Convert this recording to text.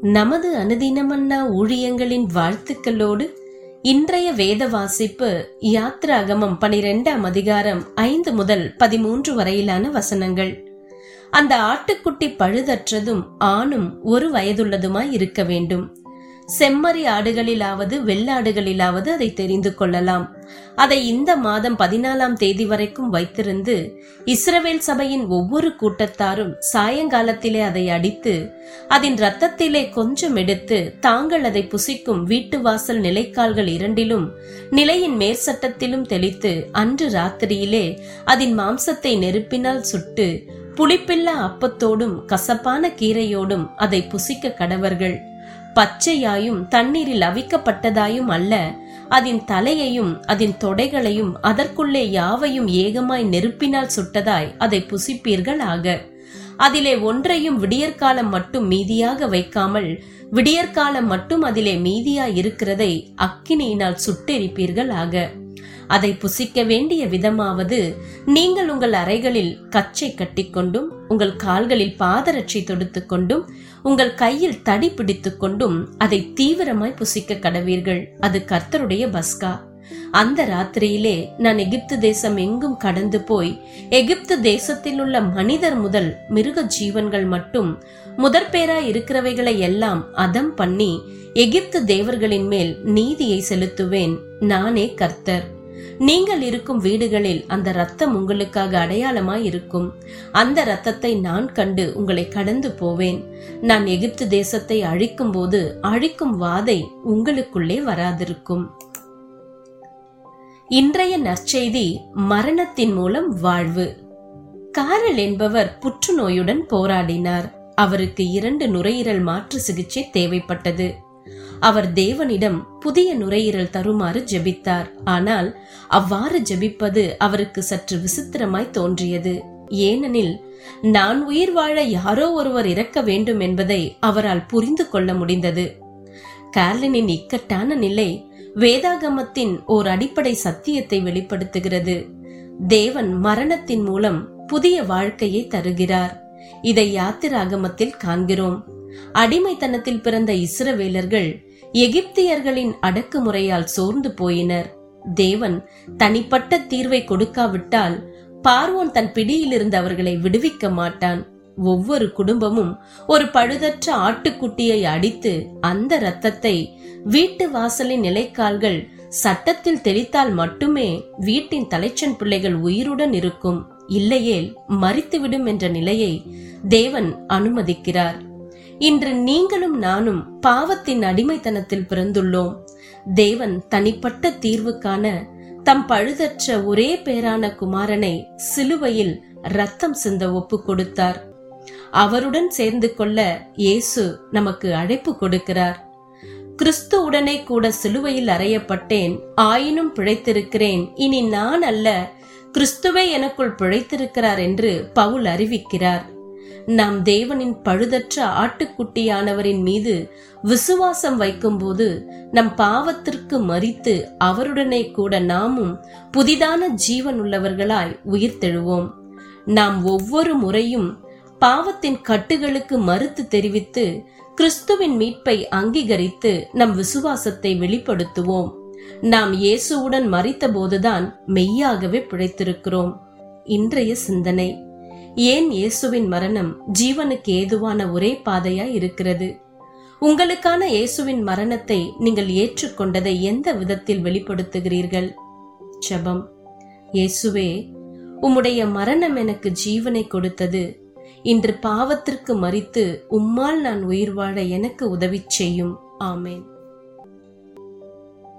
நமது அனுதினமன்னா ஊழியங்களின் வாழ்த்துக்களோடு இன்றைய வேத வாசிப்பு யாத்ராகமம் பனிரெண்டாம் அதிகாரம் ஐந்து முதல் பதிமூன்று வரையிலான வசனங்கள். அந்த ஆட்டுக்குட்டி பழுதற்றதும் ஆணும் ஒரு வயதுள்ளதுமாய் இருக்க வேண்டும். செம்மறி ஆடுகளிலாவது வெள்ளாடுகளிலாவது அதை தெரிந்து கொள்ளலாம். அதை இந்த மாதம் பதினாலாம் தேதி வரைக்கும் வைத்திருந்து இஸ்ரவேல் சபையின் ஒவ்வொரு கூட்டத்தாரும் சாயங்காலத்திலே அதை அடித்து அதன் இரத்தத்திலே கொஞ்சம் எடுத்து தாங்கள் அதை புசிக்கும் வீட்டு வாசல் நிலைக்கால்கள் இரண்டிலும் நிலையின் மேற்சட்டத்திலும் தெளித்து அன்று ராத்திரியிலே அதன் மாம்சத்தை நெருப்பினால் சுட்டு புளிப்பில்லா அப்பத்தோடும் கசப்பான கீரையோடும் அதை புசிக்க கடவர்கள். பச்சையாயும் தண்ணீரில் அவிக்கப்பட்டதாயும் அல்ல. அதன் தலையையும் அதன் தொடைகளையும் அதற்குள்ளே யாவையும் ஏகமாய் நெருப்பினால் சுட்டதாய் அதை புசிப்பீர்கள் ஆக அதிலே ஒன்றையும் விடியற்காலம் மட்டும் மீதியாக வைக்காமல் விடியற்காலம் மட்டும் அதிலே மீதியாய் இருக்கிறதை அக்கினியினால் சுட்டெரிப்பீர்கள் ஆக அதை புசிக்க வேண்டிய விதமாவது நீங்கள் உங்கள் அறைகளில் கச்சை கட்டிக்கொண்டும் உங்கள் கால்களில் பாதரட்சை தொடுத்து கொண்டும் உங்கள் கையில் தடி பிடித்துக்கொண்டும் அதை தீவிரமாய் புசிக்க கடவீர்கள். அது கர்த்தருடைய பஸ்கா. அந்த ராத்திரியிலே நான் எகிப்து தேசம் எங்கும் கடந்து போய் எகிப்து தேசத்தில் உள்ள மனிதர் முதல் மிருக ஜீவன்கள் மட்டும் முதற்பேராய் இருக்கிறவைகளை எல்லாம் அதம் பண்ணி எகிப்து தேவர்களின் மேல் நீதியை செலுத்துவேன். நானே கர்த்தர். நீங்கள் இருக்கும் வீடுகளில் அந்த ரத்தம் உங்களுக்காக அடையாளமாய் இருக்கும். அந்த ரத்தத்தை நான் கண்டு உங்களை கடந்து போவேன். நான் எகிப்து தேசத்தை அழிக்கும் போது அழிக்கும் வாதை உங்களுக்குள்ளே வராதிருக்கும். இன்றைய நற்செய்தி மரணத்தின் மூலம் வாழ்வு. காரல் என்பவர் புற்றுநோயுடன் போராடினார். அவருக்கு இரண்டு நுரையீரல் மாற்று சிகிச்சை தேவைப்பட்டது. அவர் தேவனிடம் புதிய நுரையீரல் தருமாறு ஜெபித்தார். ஆனால் அவ்வாறு ஜெபிப்பது அவருக்கு சற்று விசித்திரமாய் தோன்றியது. ஏனெனில் நான் உயிர் வாழ யாரோ ஒருவர் இறக்க வேண்டும் என்பதை அவரால் புரிந்து கொள்ள முடிந்தது. கார்லினின் இக்கட்டான நிலை வேதாகமத்தின் ஓர் அடிப்படை சத்தியத்தை வெளிப்படுத்துகிறது. தேவன் மரணத்தின் மூலம் புதிய வாழ்க்கையை தருகிறார். இதை யாத்திராகமத்தில் காண்கிறோம். அடிமைத்தனத்தில் பிறந்த இஸ்ரவேலர்கள் எகிப்தியர்களின் அடக்குமுறையால் சோர்ந்து போயினர். தேவன் தனிப்பட்ட தீர்வை கொடுக்காவிட்டால் பார்வோன் தன் பிடியிலிருந்து அவர்களை விடுவிக்க மாட்டான். ஒவ்வொரு குடும்பமும் ஒரு பழுதற்ற ஆட்டுக்குட்டியை அடித்து அந்த இரத்தத்தை வீட்டு வாசலின் நிலைக்கால்கள் சட்டத்தில் தெளித்தால் மட்டுமே வீட்டின் தலைச்சன் பிள்ளைகள் உயிருடன் இருக்கும். இல்லையேல் மறித்துவிடும் என்ற நிலையை தேவன் அனுமதிக்கிறார். இன்று நீங்களும் நானும் பாவத்தின் அடிமைத்தனத்தில் பிறந்துள்ளோம். தேவன் தனிப்பட்ட தீர்வுக்கான தம் பழுதற்ற ஒரே பேரான குமாரனை சிலுவையில் ரத்தம் சிந்த ஒப்பு கொடுத்தார். அவருடன் சேர்ந்து கொள்ள இயேசு நமக்கு அழைப்பு கொடுக்கிறார். கிறிஸ்து உடனே கூட சிலுவையில் அறையப்பட்டேன். ஆயினும் பிழைத்திருக்கிறேன். இனி நான் அல்ல கிறிஸ்துவே எனக்குள் பிழைத்திருக்கிறார் என்று பவுல் அறிவிக்கிறார். நாம் தேவனின் பழுதற்ற ஆட்டுக்குட்டியானவரின் மீது விசுவாசம் வைக்கும்போது நம் பாவத்திற்கு மறித்து அவருடனே கூட நாமும் புதிதான ஜீவன் உள்ளவர்களாய் உயிர்த்தெழுவோம் நாம் ஒவ்வொரு முறையும் பாவத்தின் கட்டுகளுக்கு மறுத்து தெரிவித்து கிறிஸ்துவின் மீட்பை அங்கீகரித்து நம் விசுவாசத்தை வெளிப்படுத்துவோம். நாம் இயேசுவுடன் மறித்த போதுதான் மெய்யாகவே பிழைத்திருக்கிறோம். இன்றைய சிந்தனை. ஏன் இயேசுவின் மரணம் ஜீவனுக்கு ஏதுவான ஒரே பாதையா இருக்கிறது? உங்களுக்கான இயேசுவின் மரணத்தை நீங்கள் ஏற்றுக்கொண்டதை எந்த விதத்தில் வெளிப்படுத்துகிறீர்கள்? ஜபம். இயேசுவே உம்முடைய மரணம் எனக்கு ஜீவனை கொடுத்தது. இன்று பாவத்திற்கு மறித்து உம்மால் நான் உயிர் வாழ எனக்கு உதவி செய்யும். ஆமேன்.